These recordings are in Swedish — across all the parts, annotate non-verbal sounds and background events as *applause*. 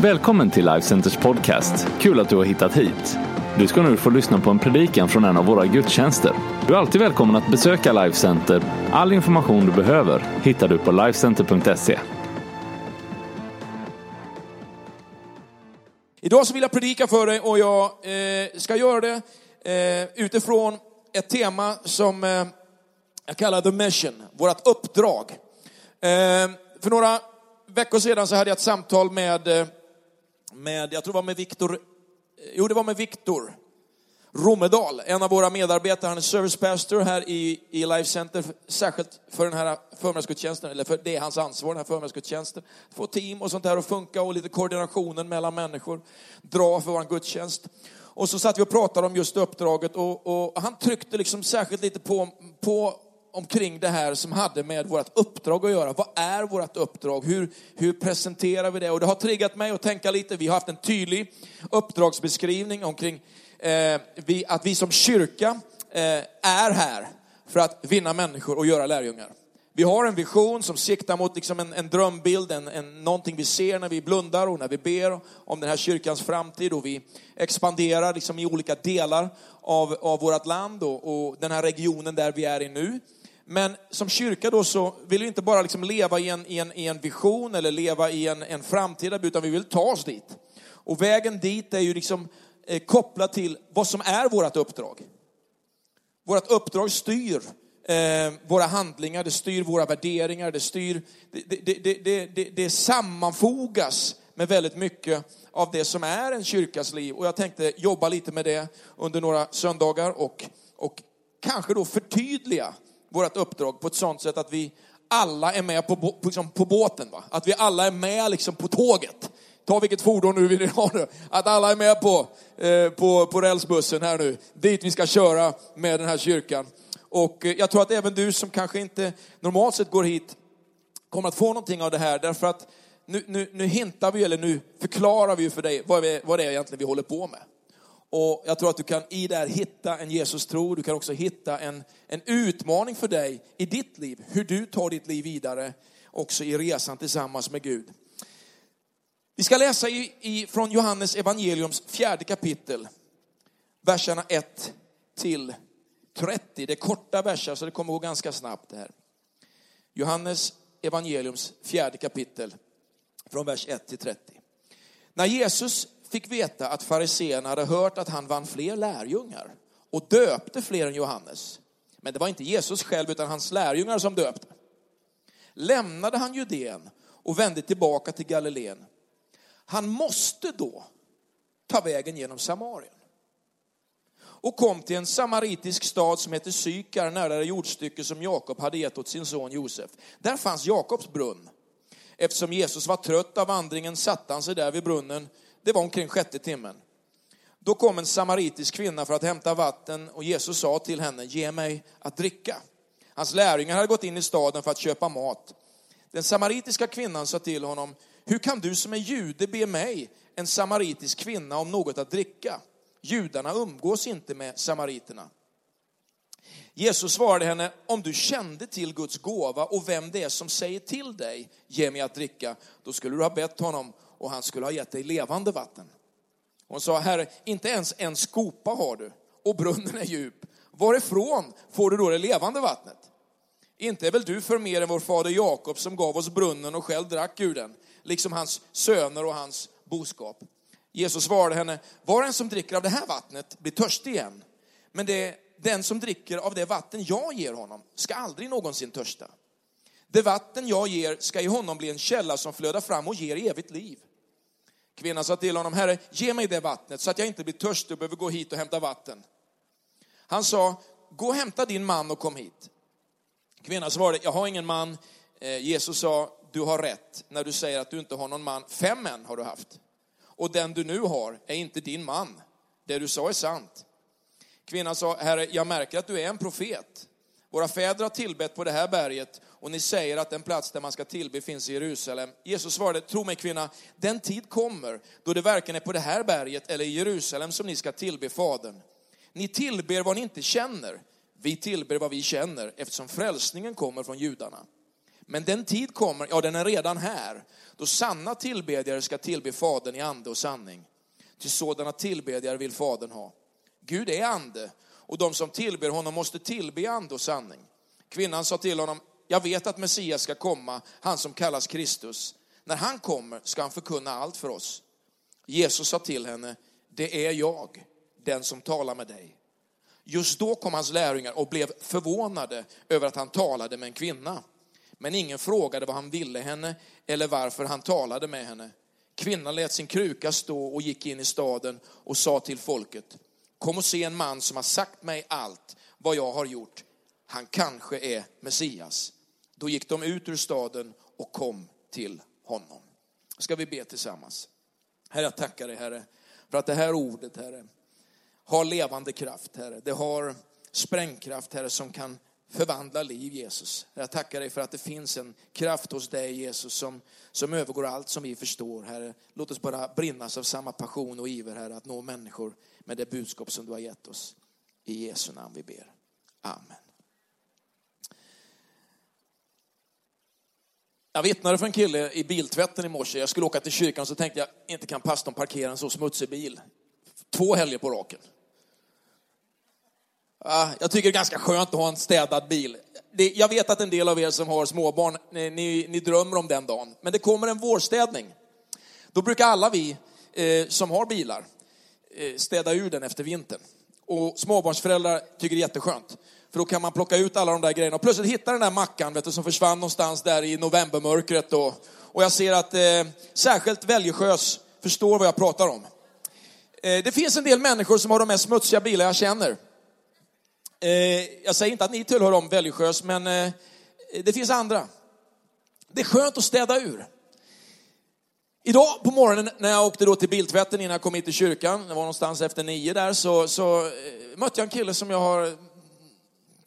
Välkommen till Life Centers podcast. Kul att du har hittat hit. Du ska nu få lyssna på en predikan från en av våra gudstjänster. Du är alltid välkommen att besöka Life Center. All information du behöver hittar du på lifecenter.se. Idag så vill jag predika för dig och jag eh, ska göra det eh, utifrån ett tema som eh, jag kallar the mission, vårt uppdrag. Eh, för några veckor sedan så hade jag ett samtal med, eh, med jag tror det var med Viktor, eh, jo det var med Viktor Romedal, en av våra medarbetare, han är service pastor här i, i Life Center, särskilt för den här förmiddagsgudstjänsten, eller för det är hans ansvar, den här förmiddagsgudstjänsten. Få team och sånt här att funka och lite koordinationen mellan människor, dra för vår gudstjänst. Och så satt vi och pratade om just uppdraget och, och han tryckte liksom särskilt lite på, på omkring det här som hade med vårt uppdrag att göra. Vad är vårt uppdrag? Hur, hur presenterar vi det? Och det har triggat mig att tänka lite. Vi har haft en tydlig uppdragsbeskrivning omkring eh, vi, att vi som kyrka eh, är här för att vinna människor och göra lärjungar. Vi har en vision som siktar mot liksom en, en drömbild, en, en, någonting vi ser när vi blundar och när vi ber om den här kyrkans framtid och vi expanderar liksom i olika delar av, av vårt land och, och den här regionen där vi är i nu. Men som kyrka då så vill vi inte bara liksom leva i en, i, en, i en vision eller leva i en, en framtida, utan vi vill ta oss dit. Och vägen dit är ju liksom eh, kopplad till vad som är vårt uppdrag. Vårt uppdrag styr eh, våra handlingar, det styr våra värderingar, det styr, det, det, det, det, det sammanfogas med väldigt mycket av det som är en kyrkas liv. Och jag tänkte jobba lite med det under några söndagar och, och kanske då förtydliga vårt uppdrag på ett sånt sätt att vi alla är med på, på, liksom på båten. Va? Att vi alla är med liksom på tåget. Ta vilket fordon nu vill *laughs* ha nu. Att alla är med på, eh, på, på rälsbussen här nu. Dit vi ska köra med den här kyrkan. Och eh, jag tror att även du som kanske inte normalt sett går hit kommer att få någonting av det här. Därför att nu, nu, nu hintar vi, eller nu förklarar vi för dig vad, vi, vad det är egentligen vi håller på med. Och jag tror att du kan i det här hitta en Jesus-tro, du kan också hitta en, en utmaning för dig i ditt liv, hur du tar ditt liv vidare också i resan tillsammans med Gud. Vi ska läsa i, i, från Johannes evangeliums fjärde kapitel, verserna 1 till 30. Det är korta verser så det kommer gå ganska snabbt det här. Johannes evangeliums fjärde kapitel, från vers 1 till 30. När Jesus fick veta att fariseerna hade hört att han vann fler lärjungar och döpte fler än Johannes. Men det var inte Jesus själv utan hans lärjungar som döpte. Lämnade han Judeen och vände tillbaka till Galileen. Han måste då ta vägen genom Samarien och kom till en samaritisk stad som heter Sykar, nära det jordstycke som Jakob hade gett åt sin son Josef. Där fanns Jakobs brunn. Eftersom Jesus var trött av vandringen satte han sig där vid brunnen det var omkring sjätte timmen. Då kom en samaritisk kvinna för att hämta vatten och Jesus sa till henne, ge mig att dricka. Hans lärjungar hade gått in i staden för att köpa mat. Den samaritiska kvinnan sa till honom, hur kan du som är jude be mig, en samaritisk kvinna, om något att dricka? Judarna umgås inte med samariterna. Jesus svarade henne, om du kände till Guds gåva och vem det är som säger till dig, ge mig att dricka, då skulle du ha bett honom och han skulle ha gett dig levande vatten. Hon sa, Herre, inte ens en skopa har du och brunnen är djup. Varifrån får du då det levande vattnet? Inte är väl du för mer än vår fader Jakob som gav oss brunnen och själv drack ur den, liksom hans söner och hans boskap. Jesus svarade henne, var en som dricker av det här vattnet blir törstig igen. Men det, den som dricker av det vatten jag ger honom ska aldrig någonsin törsta. Det vatten jag ger ska i honom bli en källa som flödar fram och ger evigt liv. Kvinnan sa till honom, Herre, ge mig det vattnet så att jag inte blir törstig och behöver gå hit och hämta vatten. Han sa, gå och hämta din man och kom hit. Kvinnan svarade, jag har ingen man. Eh, Jesus sa, du har rätt när du säger att du inte har någon man. Fem män har du haft. Och den du nu har är inte din man. Det du sa är sant. Kvinnan sa, Herre, jag märker att du är en profet. Våra fäder har tillbett på det här berget och ni säger att den plats där man ska tillbe finns i Jerusalem. Jesus svarade, tro mig kvinna, den tid kommer då det varken är på det här berget eller i Jerusalem som ni ska tillbe Fadern. Ni tillber vad ni inte känner. Vi tillber vad vi känner eftersom frälsningen kommer från judarna. Men den tid kommer, ja den är redan här, då sanna tillbedjare ska tillbe Fadern i ande och sanning. Till sådana tillbedjare vill Fadern ha. Gud är ande och de som tillber honom måste tillbe ande och sanning. Kvinnan sa till honom, jag vet att Messias ska komma, han som kallas Kristus. När han kommer ska han förkunna allt för oss. Jesus sa till henne, det är jag, den som talar med dig. Just då kom hans lärjungar och blev förvånade över att han talade med en kvinna. Men ingen frågade vad han ville henne eller varför han talade med henne. Kvinnan lät sin kruka stå och gick in i staden och sa till folket, kom och se en man som har sagt mig allt vad jag har gjort. Han kanske är Messias. Då gick de ut ur staden och kom till honom. Ska vi be tillsammans? Herre, jag tackar dig Herre, för att det här ordet Herre, har levande kraft Herre. Det har sprängkraft Herre som kan förvandla liv Jesus. Jag tackar dig för att det finns en kraft hos dig Jesus som, som övergår allt som vi förstår Herre. Låt oss bara brinnas av samma passion och iver Herre att nå människor med det budskap som du har gett oss. I Jesu namn vi ber. Amen. Jag vittnade för en kille i biltvätten i morse. Jag skulle åka till kyrkan och så tänkte jag, inte kan pastorn parkera en så smutsig bil. Två helger på raken. Jag tycker det är ganska skönt att ha en städad bil. Jag vet att en del av er som har småbarn, ni, ni drömmer om den dagen. Men det kommer en vårstädning. Då brukar alla vi eh, som har bilar eh, städa ur den efter vintern. Och småbarnsföräldrar tycker det är jätteskönt. För då kan man plocka ut alla de där grejerna och plötsligt hitta den där mackan vet du, som försvann någonstans där i novembermörkret. Och, och jag ser att eh, särskilt Väljesjös förstår vad jag pratar om. Eh, det finns en del människor som har de mest smutsiga bilar jag känner. Eh, jag säger inte att ni tillhör dem Väljesjös, men eh, det finns andra. Det är skönt att städa ur. Idag på morgonen när jag åkte då till biltvätten innan jag kom hit till kyrkan, det var någonstans efter nio där, så, så eh, mötte jag en kille som jag har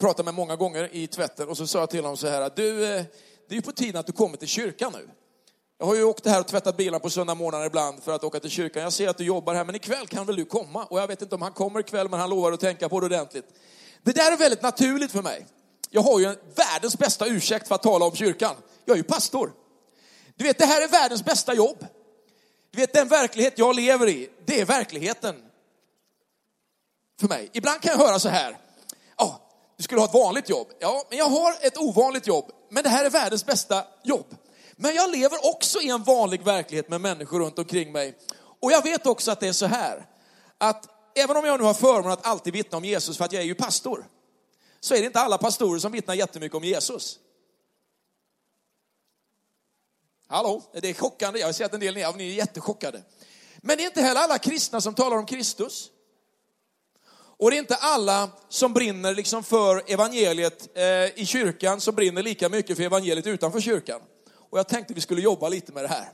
pratat med många gånger i tvätten och så sa jag till honom så här, du, eh, det är ju på tiden att du kommer till kyrkan nu. Jag har ju åkt här och tvättat bilar på söndag morgnar ibland för att åka till kyrkan. Jag ser att du jobbar här, men ikväll kan väl du komma? Och jag vet inte om han kommer ikväll, men han lovar att tänka på det ordentligt. Det där är väldigt naturligt för mig. Jag har ju världens bästa ursäkt för att tala om kyrkan. Jag är ju pastor. Du vet, det här är världens bästa jobb. Du vet, den verklighet jag lever i, det är verkligheten för mig. Ibland kan jag höra så här, du skulle ha ett vanligt jobb. Ja, men jag har ett ovanligt jobb, men det här är världens bästa jobb. Men jag lever också i en vanlig verklighet med människor runt omkring mig. Och jag vet också att det är så här, att även om jag nu har förmånen att alltid vittna om Jesus för att jag är ju pastor, så är det inte alla pastorer som vittnar jättemycket om Jesus. Hallå, det är chockande. Jag har sett en del av ni är jättechockade. Men det är inte heller alla kristna som talar om Kristus. Och det är inte alla som brinner liksom för evangeliet eh, i kyrkan som brinner lika mycket för evangeliet utanför kyrkan. Och jag tänkte vi skulle jobba lite med det här.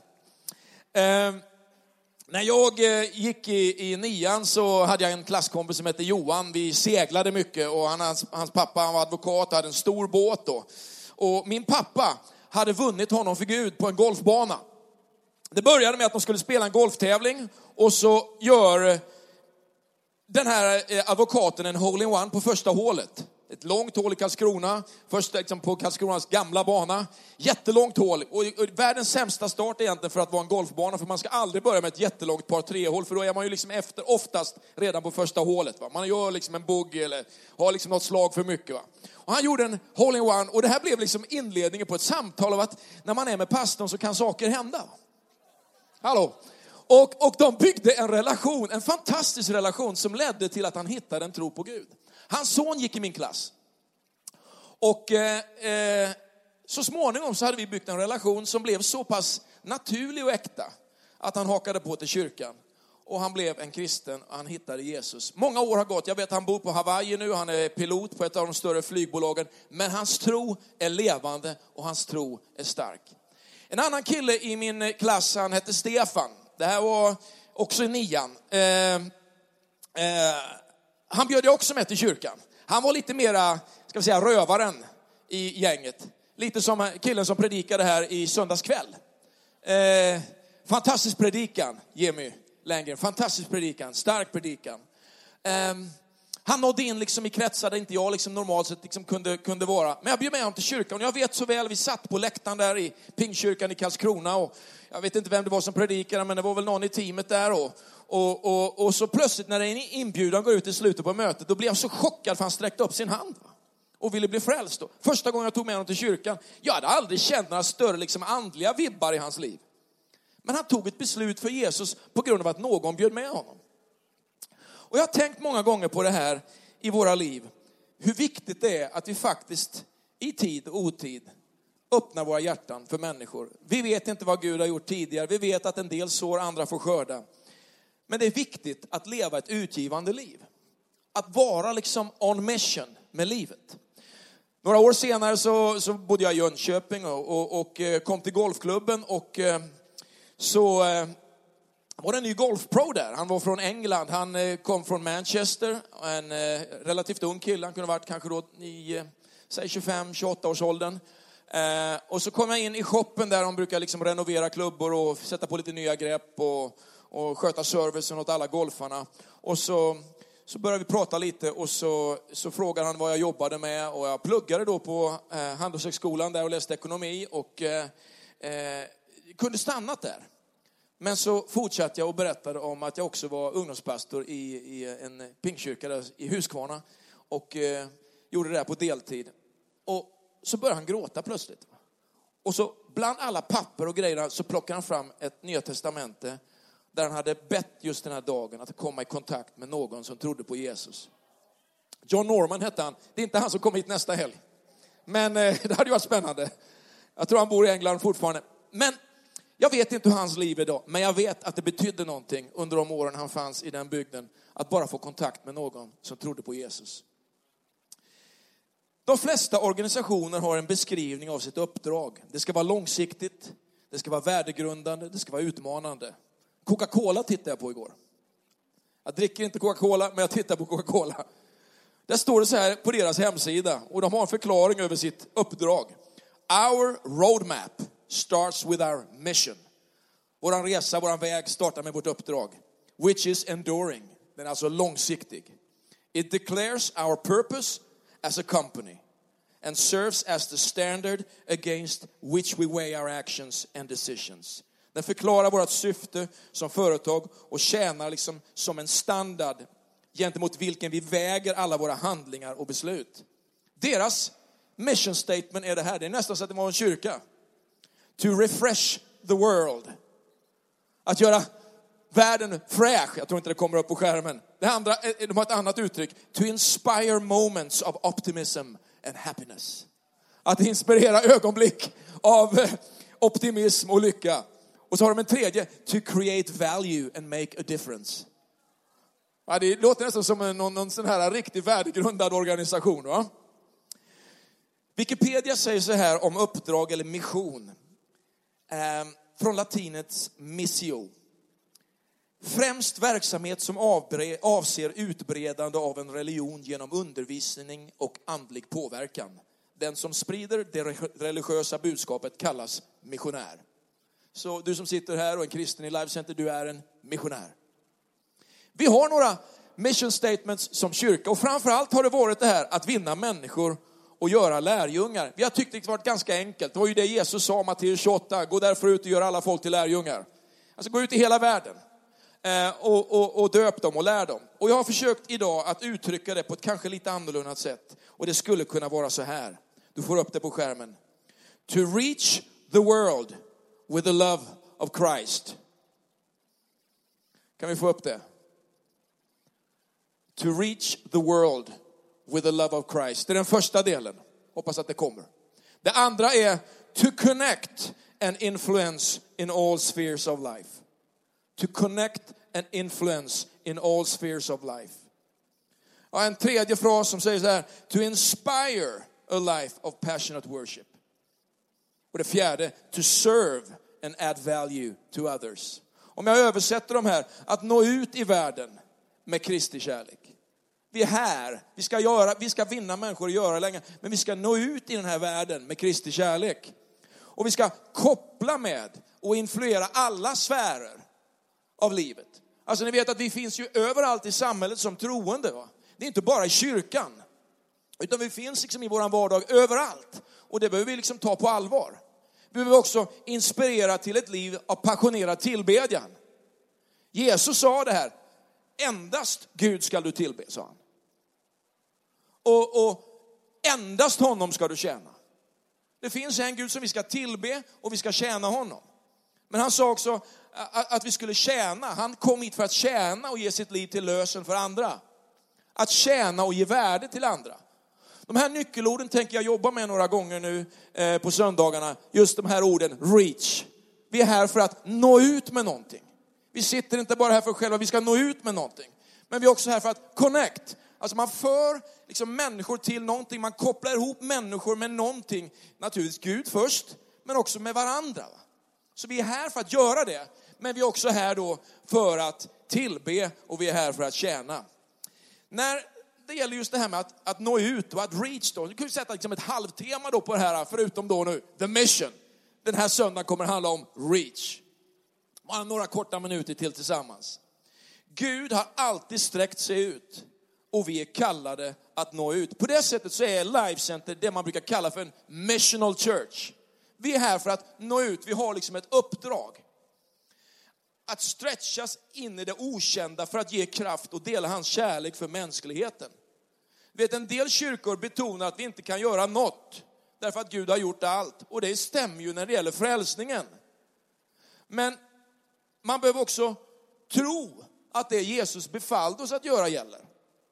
Eh, när jag eh, gick i, i nian så hade jag en klasskompis som hette Johan. Vi seglade mycket och han, hans, hans pappa han var advokat och hade en stor båt då. Och min pappa hade vunnit honom för Gud på en golfbana. Det började med att de skulle spela en golftävling och så gör den här eh, advokaten en hole-in-one på första hålet. Ett långt hål i Karlskrona, först liksom på Karlskronas gamla bana. Jättelångt hål och världens sämsta start egentligen för att vara en golfbana, för man ska aldrig börja med ett jättelångt par tre hål för då är man ju liksom efter, oftast redan på första hålet. Va? Man gör liksom en bogey eller har liksom något slag för mycket. Va? Och han gjorde en hole-in-one och det här blev liksom inledningen på ett samtal av att när man är med pastorn så kan saker hända. Hallå? Och, och de byggde en relation, en fantastisk relation som ledde till att han hittade en tro på Gud. Hans son gick i min klass. Och eh, eh, så småningom så hade vi byggt en relation som blev så pass naturlig och äkta att han hakade på till kyrkan. Och han blev en kristen och han hittade Jesus. Många år har gått, jag vet han bor på Hawaii nu, han är pilot på ett av de större flygbolagen. Men hans tro är levande och hans tro är stark. En annan kille i min klass, han hette Stefan. Det här var också i nian. Eh, eh, han bjöd jag också med till kyrkan. Han var lite mera, ska vi säga, rövaren i gänget. Lite som killen som predikade här i söndags kväll. Eh, fantastisk predikan, Jimmy Lenngren. Fantastisk predikan, stark predikan. Ehm, han nådde in liksom i kretsar där inte jag liksom normalt sett liksom kunde, kunde vara. Men jag bjöd med honom till kyrkan och jag vet så väl, vi satt på läktaren där i Pingkyrkan i Karlskrona och jag vet inte vem det var som predikade, men det var väl någon i teamet där. Och, och, och, och så plötsligt när en inbjudan går ut i slutet på mötet, då blev jag så chockad för han sträckte upp sin hand. Och ville bli frälst. Då. Första gången jag tog med honom till kyrkan, jag hade aldrig känt några större liksom, andliga vibbar i hans liv. Men han tog ett beslut för Jesus på grund av att någon bjöd med honom. Och jag har tänkt många gånger på det här i våra liv. Hur viktigt det är att vi faktiskt i tid och otid öppnar våra hjärtan för människor. Vi vet inte vad Gud har gjort tidigare. Vi vet att en del sår, andra får skörda. Men det är viktigt att leva ett utgivande liv. Att vara liksom on mission med livet. Några år senare så, så bodde jag i Jönköping och, och, och eh, kom till golfklubben och eh, så eh, var en ny golfpro där. Han var från England, han eh, kom från Manchester, en eh, relativt ung kille, han kunde ha varit kanske då i, säg 25-28 års åldern. Eh, och så kom jag in i shoppen där de brukar liksom renovera klubbor och sätta på lite nya grepp och, och sköta servicen åt alla golfarna. Och så så började vi prata lite och så, så frågade han vad jag jobbade med och jag pluggade då på Handelshögskolan där och läste ekonomi och eh, eh, kunde stannat där. Men så fortsatte jag och berättade om att jag också var ungdomspastor i, i en pingkyrka där, i Huskvarna och eh, gjorde det där på deltid. Och så började han gråta plötsligt. Och så bland alla papper och grejer så plockade han fram ett Nya Testamente där han hade bett just den här dagen att komma i kontakt med någon som trodde på Jesus. John Norman hette han. Det är inte han som kommer hit nästa helg. Men eh, *laughs* det hade ju varit spännande. Jag tror han bor i England fortfarande. Men jag vet inte hur hans liv är idag, men jag vet att det betydde någonting under de åren han fanns i den bygden, att bara få kontakt med någon som trodde på Jesus. De flesta organisationer har en beskrivning av sitt uppdrag. Det ska vara långsiktigt, det ska vara värdegrundande, det ska vara utmanande. Coca-Cola tittade jag på igår. Jag dricker inte Coca-Cola, men jag tittar på Coca-Cola. Där står det så här på deras hemsida, och de har en förklaring över sitt uppdrag. Our roadmap starts with our mission. Vår resa, vår väg startar med vårt uppdrag. Which is enduring. Den är alltså långsiktig. It declares our purpose as a company and serves as the standard against which we weigh our actions and decisions. Den förklarar vårt syfte som företag och tjänar liksom som en standard gentemot vilken vi väger alla våra handlingar och beslut. Deras mission statement är det här, det är nästan så att det var en kyrka. To refresh the world. Att göra världen fräsch. Jag tror inte det kommer upp på skärmen. Det andra, eh, de har ett annat uttryck. To inspire moments of optimism and happiness. Att inspirera ögonblick av eh, optimism och lycka. Och så har de en tredje, to create value and make a difference. Ja, det låter nästan som en, någon, någon sån här riktigt värdegrundad organisation. Va? Wikipedia säger så här om uppdrag eller mission. Eh, från latinets missio. Främst verksamhet som avser utbredande av en religion genom undervisning och andlig påverkan. Den som sprider det religiösa budskapet kallas missionär. Så du som sitter här och är kristen i Life Center, du är en missionär. Vi har några mission statements som kyrka och framförallt har det varit det här att vinna människor och göra lärjungar. Vi har tyckt det varit ganska enkelt. Det var ju det Jesus sa, Matteus 28, gå därför ut och gör alla folk till lärjungar. Alltså gå ut i hela världen eh, och, och, och döp dem och lär dem. Och jag har försökt idag att uttrycka det på ett kanske lite annorlunda sätt. Och det skulle kunna vara så här. Du får upp det på skärmen. To reach the world with the love of Christ. Kan vi få upp det? To reach the world with the love of Christ. Det är den första delen. Hoppas att det kommer. Det andra är to connect and influence in all spheres of life. To connect and influence in all spheres of life. Och en tredje fras som säger så här, to inspire a life of passionate worship. Och det fjärde, to serve and add value to others. Om jag översätter de här, att nå ut i världen med Kristi kärlek. Vi är här, vi ska, göra, vi ska vinna människor och göra länge, men vi ska nå ut i den här världen med Kristi kärlek. Och vi ska koppla med och influera alla sfärer av livet. Alltså ni vet att vi finns ju överallt i samhället som troende. Va? Det är inte bara i kyrkan, utan vi finns liksom i vår vardag överallt. Och det behöver vi liksom ta på allvar. Vi behöver också inspirera till ett liv av passionerad tillbedjan. Jesus sa det här, endast Gud ska du tillbe, sa han. Och, och endast honom ska du tjäna. Det finns en Gud som vi ska tillbe och vi ska tjäna honom. Men han sa också att vi skulle tjäna. Han kom hit för att tjäna och ge sitt liv till lösen för andra. Att tjäna och ge värde till andra. De här nyckelorden tänker jag jobba med några gånger nu eh, på söndagarna. Just de här orden, reach. Vi är här för att nå ut med någonting. Vi sitter inte bara här för själva, vi ska nå ut med någonting. Men vi är också här för att connect. Alltså man för liksom människor till någonting, man kopplar ihop människor med någonting. Naturligtvis Gud först, men också med varandra. Så vi är här för att göra det, men vi är också här då för att tillbe och vi är här för att tjäna. När det gäller just det här med att, att nå ut och att reach då, du kan ju sätta liksom ett halvtema då på det här, förutom då nu, the mission. Den här söndagen kommer handla om reach. Bara några korta minuter till tillsammans. Gud har alltid sträckt sig ut och vi är kallade att nå ut. På det sättet så är Life Center det man brukar kalla för en missional church. Vi är här för att nå ut, vi har liksom ett uppdrag. Att stretchas in i det okända för att ge kraft och dela hans kärlek för mänskligheten. Vet, en del kyrkor betonar att vi inte kan göra något därför att Gud har gjort allt. Och det stämmer ju när det gäller frälsningen. Men man behöver också tro att det Jesus befallde oss att göra gäller.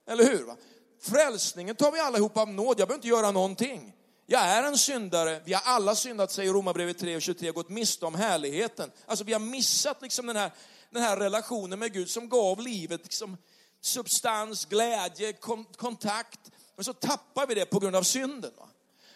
Eller hur? Va? Frälsningen tar vi allihop av nåd, jag behöver inte göra någonting. Jag är en syndare, vi har alla syndat, säger Romarbrevet 3 och 23, gått miste om härligheten. Alltså vi har missat liksom den, här, den här relationen med Gud som gav livet liksom substans, glädje, kom, kontakt. Men så tappar vi det på grund av synden. Va?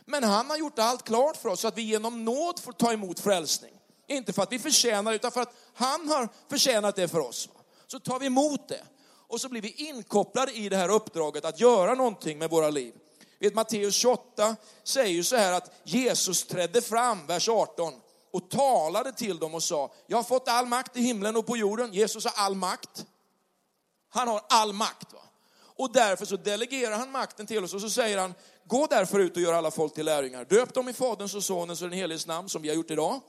Men han har gjort allt klart för oss så att vi genom nåd får ta emot frälsning. Inte för att vi förtjänar utan för att han har förtjänat det för oss. Va? Så tar vi emot det och så blir vi inkopplade i det här uppdraget att göra någonting med våra liv. Vet, Matteus 28 säger ju så här att Jesus trädde fram, vers 18, och talade till dem och sa, jag har fått all makt i himlen och på jorden. Jesus har all makt. Han har all makt. Va? Och därför så delegerar han makten till oss och så säger han, gå därför ut och gör alla folk till lärjungar. Döp dem i Faderns och Sonens och den heliges namn som vi har gjort idag.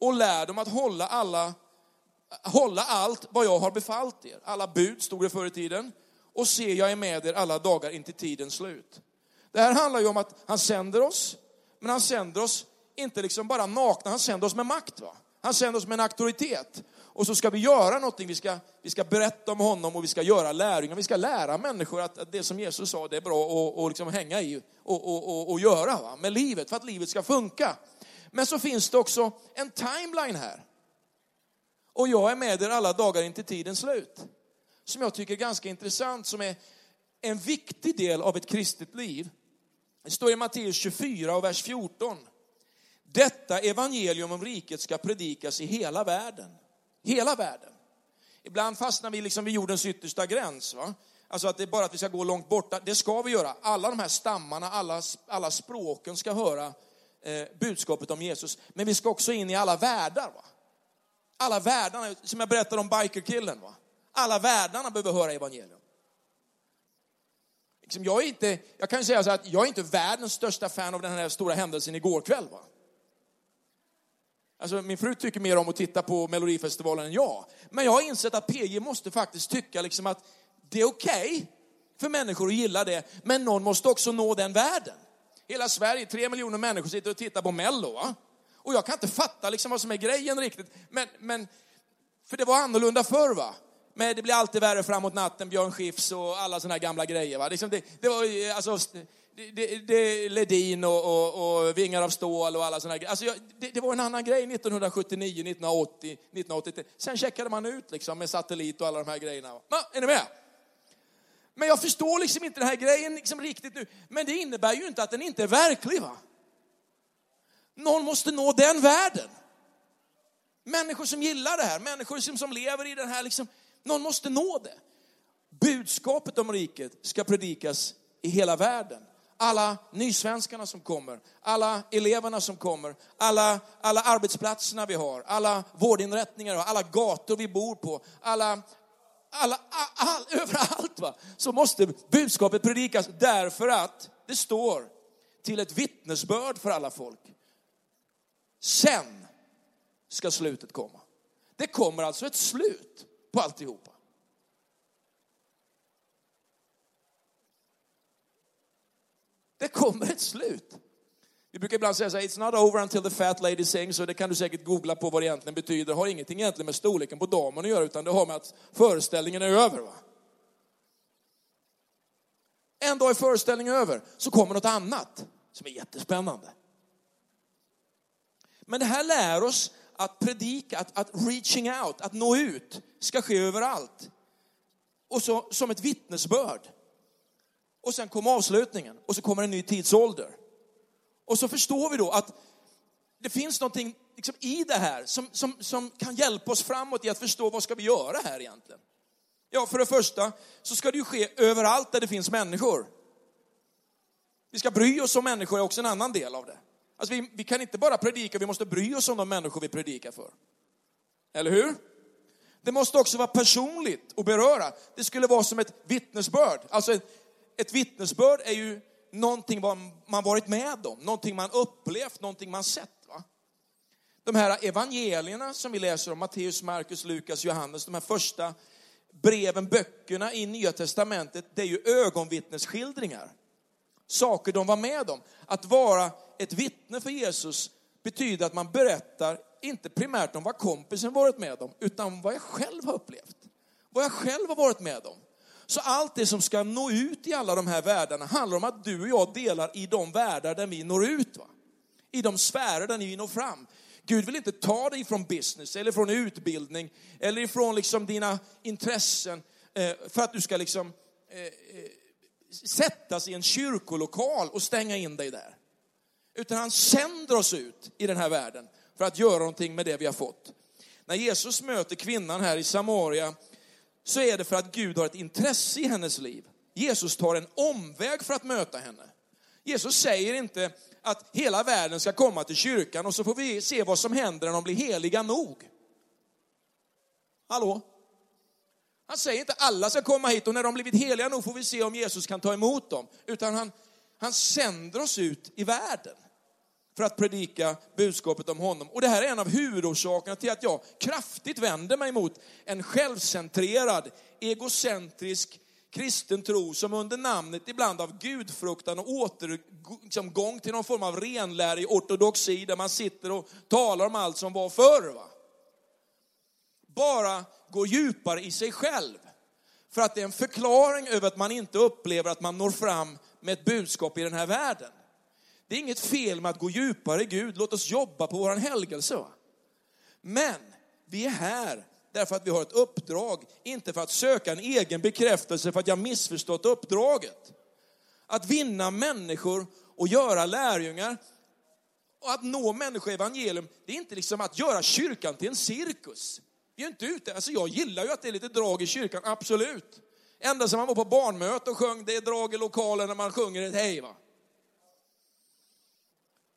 Och lär dem att hålla alla hålla allt vad jag har befallt er. Alla bud stod det förr i tiden. Och se, jag är med er alla dagar intill tidens slut. Det här handlar ju om att han sänder oss, men han sänder oss inte liksom bara nakna, han sänder oss med makt. Va? Han sänder oss med en auktoritet. Och så ska vi göra någonting, vi ska, vi ska berätta om honom och vi ska göra lärjungar. Vi ska lära människor att, att det som Jesus sa, det är bra att och liksom hänga i och, och, och, och göra va? med livet, för att livet ska funka. Men så finns det också en timeline här. Och jag är med er alla dagar in till tidens slut. Som jag tycker är ganska intressant, som är en viktig del av ett kristet liv. Det står i Matteus 24 och vers 14. Detta evangelium om riket ska predikas i hela världen. Hela världen. Ibland fastnar vi liksom vid jordens yttersta gräns. Va? Alltså att det är bara att vi ska gå långt borta. Det ska vi göra. Alla de här stammarna, alla, alla språken ska höra eh, budskapet om Jesus. Men vi ska också in i alla världar. Va? Alla världarna, som jag berättade om bikerkillen. Va? Alla världarna behöver höra evangelium. Liksom jag, är inte, jag kan säga så att jag är inte världens största fan av den här stora händelsen igår kväll. Va? Alltså, min fru tycker mer om att titta på Melodifestivalen än jag. Men jag har insett att PJ måste faktiskt tycka liksom att det är okej okay för människor att gilla det, men någon måste också nå den världen. Hela Sverige, tre miljoner människor sitter och tittar på Mello. Va? Och jag kan inte fatta liksom vad som är grejen riktigt. Men, men, för det var annorlunda förr va. Men det blir alltid värre framåt natten, Björn Skifs och alla sådana här gamla grejer. Va? Liksom det, det var alltså, det, det, det, Ledin och, och, och, Vingar av stål och alla sådana grejer. Alltså, det, det, var en annan grej 1979, 1980, 1983. Sen checkade man ut liksom med satellit och alla de här grejerna. Va? Är ni med? Men jag förstår liksom inte den här grejen liksom riktigt nu. Men det innebär ju inte att den inte är verklig. va? Någon måste nå den världen. Människor som gillar det här, människor som, som lever i den här, liksom, någon måste nå det. Budskapet om riket ska predikas i hela världen. Alla nysvenskarna som kommer, alla eleverna som kommer, alla, alla arbetsplatserna vi har, alla vårdinrättningar, alla gator vi bor på, alla alla, all, överallt va, så måste budskapet predikas därför att det står till ett vittnesbörd för alla folk. Sen ska slutet komma. Det kommer alltså ett slut på alltihopa. Det kommer ett slut. Vi brukar ibland säga så här, it's not over until the fat lady sings, och det kan du säkert googla på vad det egentligen betyder. Det har ingenting egentligen med storleken på damen att göra, utan det har med att föreställningen är över. Va? En dag är föreställningen över, så kommer något annat som är jättespännande. Men det här lär oss att predika, att, att reaching out, att nå ut, ska ske överallt. Och så som ett vittnesbörd. Och sen kommer avslutningen och så kommer en ny tidsålder. Och så förstår vi då att det finns någonting liksom i det här som, som, som kan hjälpa oss framåt i att förstå vad ska vi göra här egentligen. Ja, för det första så ska det ju ske överallt där det finns människor. Vi ska bry oss om människor är också en annan del av det. Alltså vi, vi kan inte bara predika, vi måste bry oss om de människor vi predikar för. Eller hur? Det måste också vara personligt och beröra. Det skulle vara som ett vittnesbörd. Alltså ett, ett vittnesbörd är ju någonting man varit med om, någonting man upplevt, någonting man sett. Va? De här evangelierna som vi läser om, Matteus, Markus, Lukas, Johannes, de här första breven, böckerna i Nya Testamentet, det är ju ögonvittnesskildringar. Saker de var med om. Att vara ett vittne för Jesus betyder att man berättar inte primärt om vad kompisen varit med om, utan vad jag själv har upplevt. Vad jag själv har varit med om. Så allt det som ska nå ut i alla de här världarna handlar om att du och jag delar i de världar där vi når ut. Va? I de sfärer där ni når fram. Gud vill inte ta dig från business eller från utbildning eller ifrån liksom dina intressen eh, för att du ska liksom eh, eh, sättas i en kyrkolokal och stänga in dig där. Utan han sänder oss ut i den här världen för att göra någonting med det vi har fått. När Jesus möter kvinnan här i Samaria så är det för att Gud har ett intresse i hennes liv. Jesus tar en omväg för att möta henne. Jesus säger inte att hela världen ska komma till kyrkan och så får vi se vad som händer när de blir heliga nog. Hallå? Han säger inte alla ska komma hit och när de blivit heliga nog får vi se om Jesus kan ta emot dem. Utan han, han sänder oss ut i världen för att predika budskapet om honom. Och det här är en av huvudorsakerna till att jag kraftigt vänder mig mot en självcentrerad, egocentrisk kristen tro som under namnet ibland av gudfruktan och återgång liksom, till någon form av renlärig ortodoxi där man sitter och talar om allt som var förr. Va? Bara går djupare i sig själv. För att det är en förklaring över att man inte upplever att man når fram med ett budskap i den här världen. Det är inget fel med att gå djupare i Gud. Låt oss jobba på vår helgelse. Men vi är här därför att vi har ett uppdrag, inte för att söka en egen bekräftelse för att jag missförstått uppdraget. Att vinna människor och göra lärjungar och att nå människor i evangelium, det är inte liksom att göra kyrkan till en cirkus. Vi är inte ute, alltså jag gillar ju att det är lite drag i kyrkan, absolut. Ända sedan man var på barnmöte och sjöng, det är drag i lokalen när man sjunger ett hej va.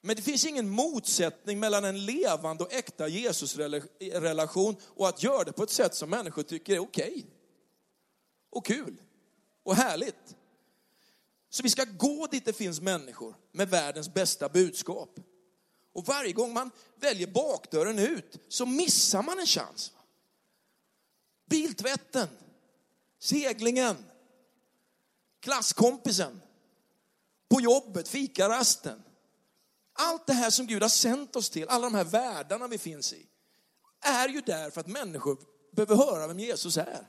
Men det finns ingen motsättning mellan en levande och äkta Jesusrelation och att göra det på ett sätt som människor tycker är okej. Okay. Och kul. Och härligt. Så vi ska gå dit det finns människor med världens bästa budskap. Och varje gång man väljer bakdörren ut så missar man en chans. Biltvätten, seglingen, klasskompisen, på jobbet, fikarasten allt det här som Gud har sänt oss till, alla de här världarna vi finns i, är ju där för att människor behöver höra vem Jesus är.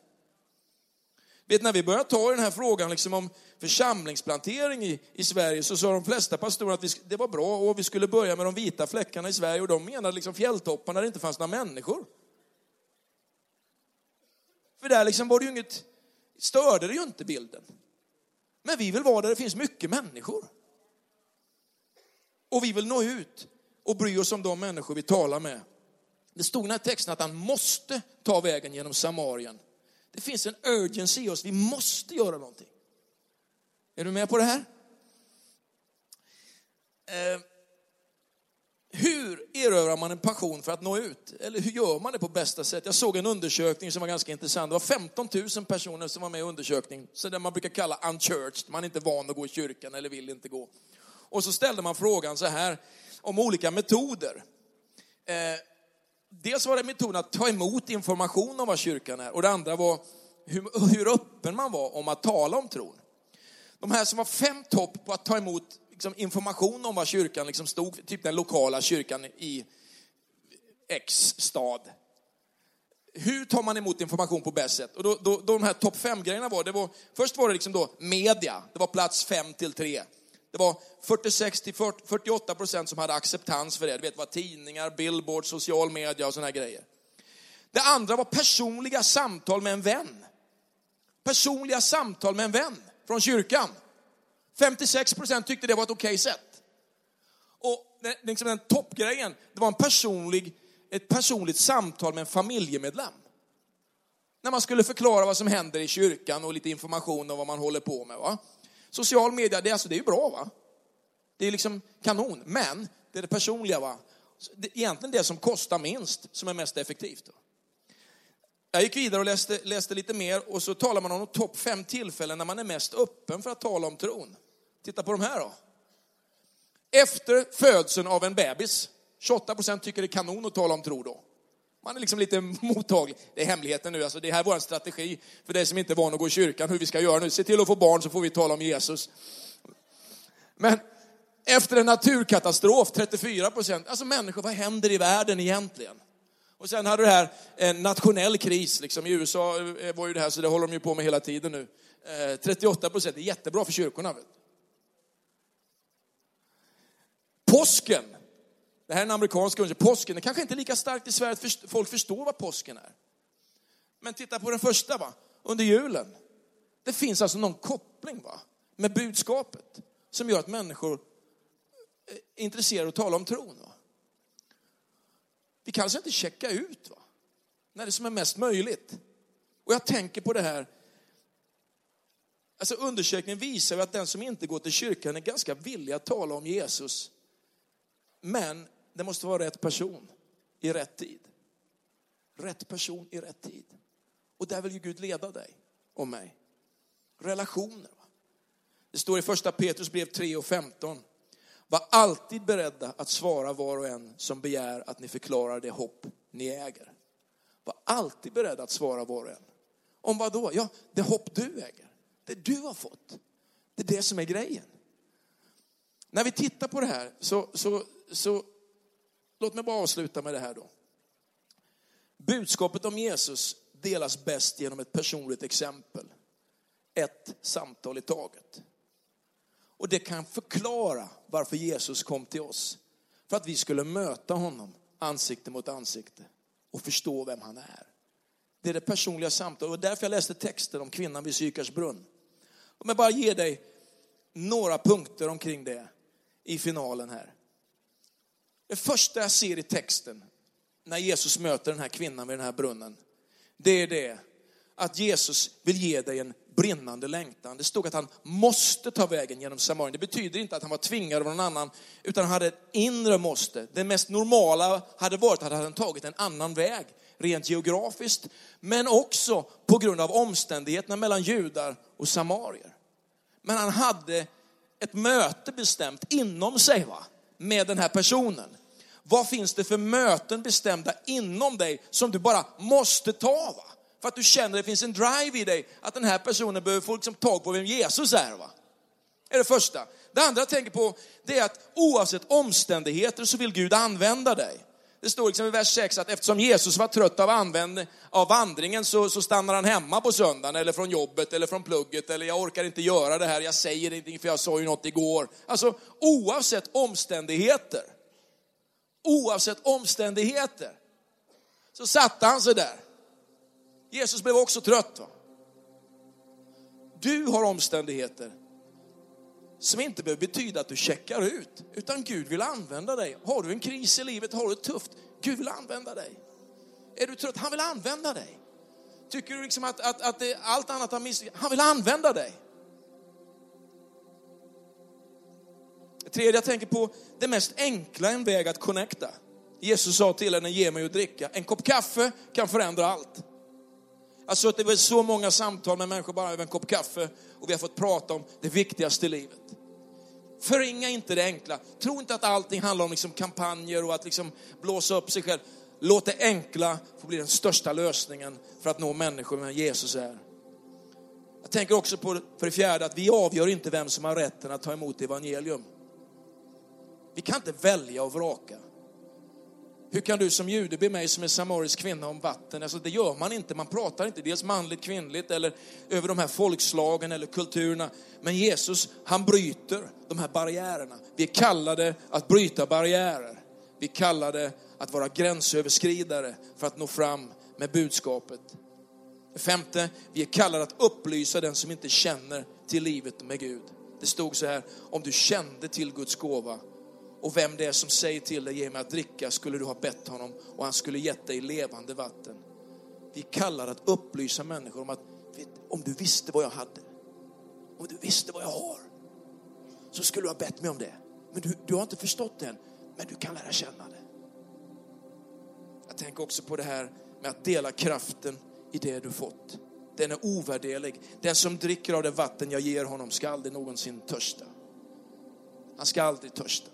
Vet när vi började ta i den här frågan liksom om församlingsplantering i, i Sverige så sa de flesta pastorer att vi, det var bra och vi skulle börja med de vita fläckarna i Sverige och de menade liksom fjälltopparna där det inte fanns några människor. För där liksom var det ju inget, störde det ju inte bilden. Men vi vill vara där det finns mycket människor. Och vi vill nå ut och bry oss om de människor vi talar med. Det stod i den här texten att han måste ta vägen genom Samarien. Det finns en urgency i oss, vi måste göra någonting. Är du med på det här? Eh, hur erövrar man en passion för att nå ut? Eller hur gör man det på bästa sätt? Jag såg en undersökning som var ganska intressant. Det var 15 000 personer som var med i undersökningen. Så det man brukar kalla unchurched, man är inte van att gå i kyrkan eller vill inte gå. Och så ställde man frågan så här, om olika metoder. Eh, dels var det metoden att ta emot information om vad kyrkan är och det andra var hur, hur öppen man var om att tala om tron. De här som var fem topp på att ta emot liksom, information om vad kyrkan liksom stod, typ den lokala kyrkan i X stad. Hur tar man emot information på bäst sätt? Och då, då, då de här topp fem grejerna var, det var, först var det liksom då media, det var plats fem till tre. Det var 46 till 48 procent som hade acceptans för det. Du vet vad tidningar, billboard, social media och sådana grejer. Det andra var personliga samtal med en vän. Personliga samtal med en vän från kyrkan. 56 procent tyckte det var ett okej okay sätt. Och den, liksom den toppgrejen, det var en personlig, ett personligt samtal med en familjemedlem. När man skulle förklara vad som händer i kyrkan och lite information om vad man håller på med. Va? Social media, det, alltså, det är ju bra va? Det är liksom kanon, men det är det personliga va? Det är egentligen det som kostar minst som är mest effektivt. Jag gick vidare och läste, läste lite mer och så talar man om de topp fem tillfällen när man är mest öppen för att tala om tron. Titta på de här då. Efter födseln av en bebis, 28 procent tycker det är kanon att tala om tro då. Man är liksom lite mottaglig. Det är hemligheten nu, alltså det här är vår strategi för dig som inte är van att gå i kyrkan, hur vi ska göra nu. Se till att få barn så får vi tala om Jesus. Men efter en naturkatastrof, 34 procent, alltså människor, vad händer i världen egentligen? Och sen hade det här en nationell kris, liksom. i USA eh, var ju det här, så det håller de ju på med hela tiden nu. Eh, 38 procent, det är jättebra för kyrkorna. Påsken, det här är en amerikansk undersökning, påsken är kanske inte lika starkt i Sverige att folk förstår vad påsken är. Men titta på den första, va? under julen. Det finns alltså någon koppling va? med budskapet som gör att människor eh, är intresserade av att tala om tron. Va? Vi kan alltså inte checka ut va? när det som är mest möjligt. Och jag tänker på det här, alltså undersökningen visar ju att den som inte går till kyrkan är ganska villig att tala om Jesus. Men det måste vara rätt person i rätt tid. Rätt person i rätt tid. Och där vill ju Gud leda dig och mig. Relationer. Va? Det står i första Petrus brev 3 och 15. Var alltid beredda att svara var och en som begär att ni förklarar det hopp ni äger. Var alltid beredda att svara var och en. Om vad då? Ja, det hopp du äger. Det du har fått. Det är det som är grejen. När vi tittar på det här så, så, så låt mig bara avsluta med det här då. Budskapet om Jesus delas bäst genom ett personligt exempel. Ett samtal i taget. Och det kan förklara varför Jesus kom till oss. För att vi skulle möta honom ansikte mot ansikte och förstå vem han är. Det är det personliga samtalet och därför jag läste texten om kvinnan vid Sykars brunn. Om jag bara ger dig några punkter omkring det i finalen här. Det första jag ser i texten när Jesus möter den här kvinnan vid den här brunnen, det är det att Jesus vill ge dig en brinnande längtan. Det stod att han måste ta vägen genom Samarien. Det betyder inte att han var tvingad av någon annan, utan han hade ett inre måste. Det mest normala hade varit att han hade tagit en annan väg, rent geografiskt, men också på grund av omständigheterna mellan judar och samarier. Men han hade ett möte bestämt inom sig va? Med den här personen. Vad finns det för möten bestämda inom dig som du bara måste ta? Va? För att du känner att det finns en drive i dig att den här personen behöver få liksom tag på vem Jesus är. Va? är det första. Det andra jag tänker på det är att oavsett omständigheter så vill Gud använda dig. Det står liksom i vers 6 att eftersom Jesus var trött av, använd, av vandringen så, så stannar han hemma på söndagen eller från jobbet eller från plugget eller jag orkar inte göra det här, jag säger ingenting för jag sa ju något igår. Alltså oavsett omständigheter, oavsett omständigheter så satte han sig där Jesus blev också trött. Va? Du har omständigheter som inte behöver betyda att du checkar ut, utan Gud vill använda dig. Har du en kris i livet, har du det tufft, Gud vill använda dig. Är du trött, han vill använda dig. Tycker du liksom att, att, att det, allt annat har misslyckats, han vill använda dig. Det tredje jag tänker på, det mest enkla en väg att connecta. Jesus sa till henne, ge mig att dricka. En kopp kaffe kan förändra allt. Jag har suttit vid så många samtal med människor bara över en kopp kaffe och vi har fått prata om det viktigaste i livet. Förringa inte det enkla. Tro inte att allting handlar om liksom kampanjer och att liksom blåsa upp sig själv. Låt det enkla få bli den största lösningen för att nå människor med Jesus är. Jag tänker också på, för det fjärde, att vi avgör inte vem som har rätten att ta emot evangelium. Vi kan inte välja och vraka. Hur kan du som jude be mig som är samarisk kvinna om vatten? Alltså det gör man inte, man pratar inte dels manligt, kvinnligt eller över de här folkslagen eller kulturerna. Men Jesus, han bryter de här barriärerna. Vi är kallade att bryta barriärer. Vi är kallade att vara gränsöverskridare för att nå fram med budskapet. Det femte, vi är kallade att upplysa den som inte känner till livet med Gud. Det stod så här, om du kände till Guds gåva och vem det är som säger till dig, ge mig att dricka, skulle du ha bett honom och han skulle gett dig levande vatten. Vi kallar att upplysa människor om att, om du visste vad jag hade, om du visste vad jag har, så skulle du ha bett mig om det. Men du, du har inte förstått det än, men du kan lära känna det. Jag tänker också på det här med att dela kraften i det du fått. Den är ovärderlig. Den som dricker av det vatten jag ger honom ska aldrig någonsin törsta. Han ska aldrig törsta.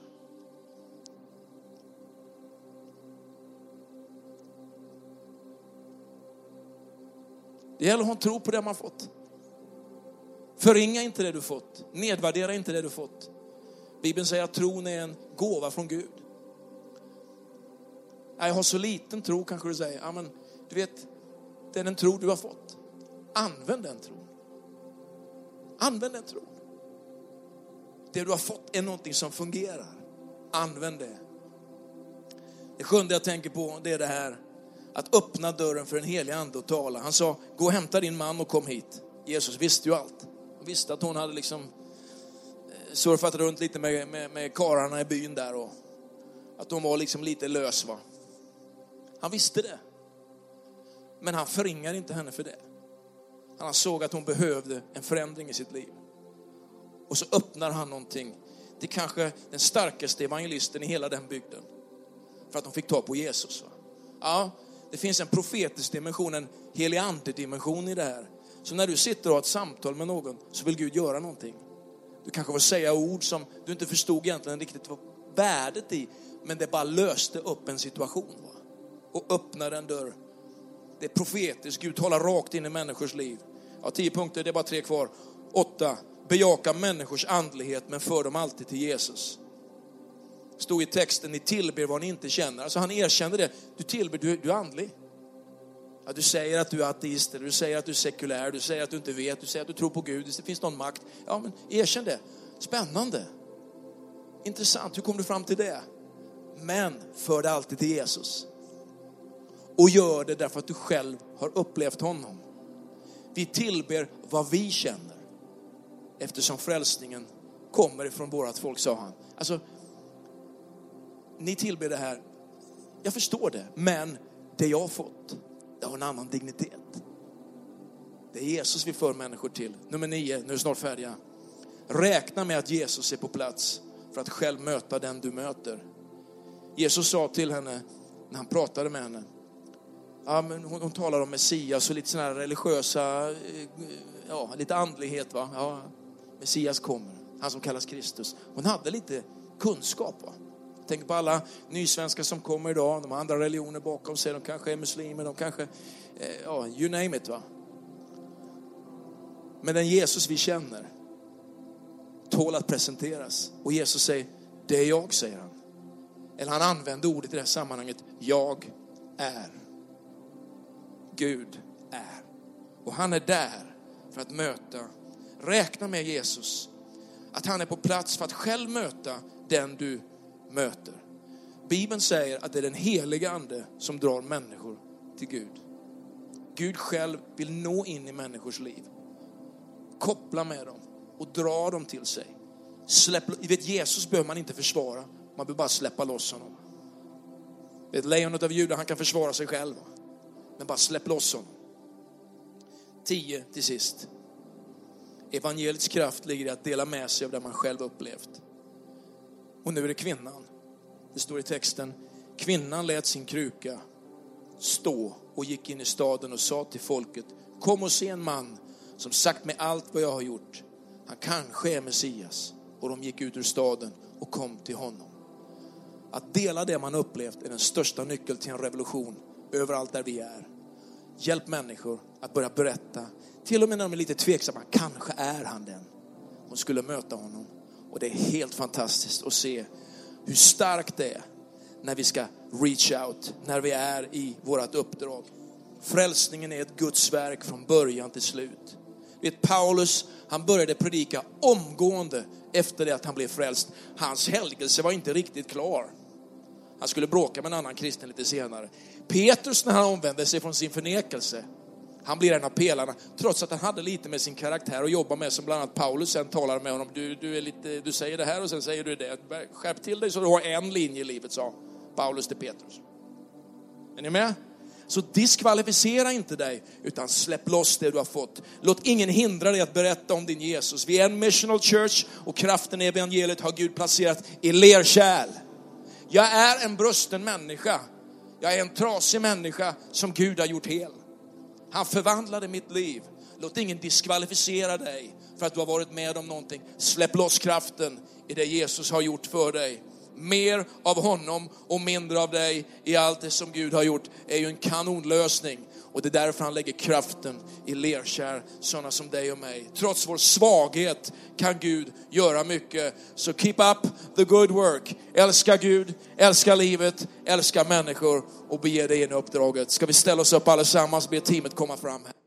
Det gäller att ha en tro på det man fått. Förringa inte det du fått. Nedvärdera inte det du fått. Bibeln säger att tron är en gåva från Gud. Jag har så liten tro kanske du säger. Ja, men, du vet, det är den tro du har fått. Använd den tron. Använd den tron. Det du har fått är någonting som fungerar. Använd det. Det sjunde jag tänker på det är det här att öppna dörren för den helige ande och tala. Han sa, gå och hämta din man och kom hit. Jesus visste ju allt. Han visste att hon hade liksom eh, surfat runt lite med, med, med kararna i byn där och att hon var liksom lite lös. Va? Han visste det. Men han förringar inte henne för det. Han såg att hon behövde en förändring i sitt liv. Och så öppnar han någonting till kanske den starkaste evangelisten i hela den bygden. För att de fick ta på Jesus. Va? Ja, det finns en profetisk dimension, en helig ande-dimension i det här. Så när du sitter och har ett samtal med någon så vill Gud göra någonting. Du kanske får säga ord som du inte förstod egentligen riktigt vad värdet i, men det bara löste upp en situation. Va? Och öppnade en dörr. Det är profetiskt, Gud talar rakt in i människors liv. Ja, tio punkter, det är bara tre kvar. Åtta, bejaka människors andlighet men för dem alltid till Jesus stod i texten, ni tillber vad ni inte känner. Alltså han erkände det, du tillber, du, du är andlig. Ja, du säger att du är ateist, du säger att du är sekulär, du säger att du inte vet, du säger att du tror på Gud, det finns någon makt. Ja, men erkänn det. Spännande. Intressant, hur kom du fram till det? Men för det alltid till Jesus. Och gör det därför att du själv har upplevt honom. Vi tillber vad vi känner. Eftersom frälsningen kommer ifrån vårat folk, sa han. Alltså, ni tillber det här. Jag förstår det, men det jag har fått, det har en annan dignitet. Det är Jesus vi för människor till. Nummer nio, nu är vi snart färdiga. Räkna med att Jesus är på plats för att själv möta den du möter. Jesus sa till henne när han pratade med henne, ja, men hon, hon talar om Messias och lite sådana här religiösa, eh, ja, lite andlighet. Va? Ja, Messias kommer, han som kallas Kristus. Hon hade lite kunskap. Va? Tänk på alla nysvenskar som kommer idag. De har andra religioner bakom sig. De kanske är muslimer. De kanske, eh, ja, you name it. va. Men den Jesus vi känner tål att presenteras. Och Jesus säger, det är jag, säger han. Eller han använder ordet i det här sammanhanget, jag är. Gud är. Och han är där för att möta. Räkna med Jesus. Att han är på plats för att själv möta den du möter. Bibeln säger att det är den heliga ande som drar människor till Gud. Gud själv vill nå in i människors liv. Koppla med dem och dra dem till sig. Släpp, vet, Jesus behöver man inte försvara, man behöver bara släppa loss honom. Vet, lejonet av Juda, han kan försvara sig själv. Men bara släpp loss honom. Tio till sist. Evangeliets kraft ligger i att dela med sig av det man själv upplevt. Och nu är det kvinnan. Det står i texten, kvinnan lät sin kruka stå och gick in i staden och sa till folket, kom och se en man som sagt mig allt vad jag har gjort. Han kanske är Messias. Och de gick ut ur staden och kom till honom. Att dela det man upplevt är den största nyckeln till en revolution överallt där vi är. Hjälp människor att börja berätta, till och med när de är lite tveksamma, kanske är han den. Hon skulle möta honom. Och det är helt fantastiskt att se hur starkt det är när vi ska reach out, när vi är i vårt uppdrag. Frälsningen är ett Guds verk från början till slut. Vet, Paulus, han började predika omgående efter det att han blev frälst. Hans helgelse var inte riktigt klar. Han skulle bråka med en annan kristen lite senare. Petrus, när han omvände sig från sin förnekelse, han blir en av pelarna, trots att han hade lite med sin karaktär att jobba med, som bland annat Paulus sen talar med honom. Du, du, är lite, du säger det här och sen säger du det. Skärp till dig så du har en linje i livet, sa Paulus till Petrus. Är ni med? Så diskvalificera inte dig, utan släpp loss det du har fått. Låt ingen hindra dig att berätta om din Jesus. Vi är en missional church och kraften i evangeliet har Gud placerat i lerkärl. Jag är en brusten människa. Jag är en trasig människa som Gud har gjort hel. Han förvandlade mitt liv. Låt ingen diskvalificera dig för att du har varit med om någonting. Släpp loss kraften i det Jesus har gjort för dig. Mer av honom och mindre av dig i allt det som Gud har gjort är ju en kanonlösning. Och det är därför han lägger kraften i lerkärr, sådana som dig och mig. Trots vår svaghet kan Gud göra mycket. Så keep up the good work. Älska Gud, älska livet, älska människor och bege dig in i uppdraget. Ska vi ställa oss upp allesammans, be teamet komma fram här.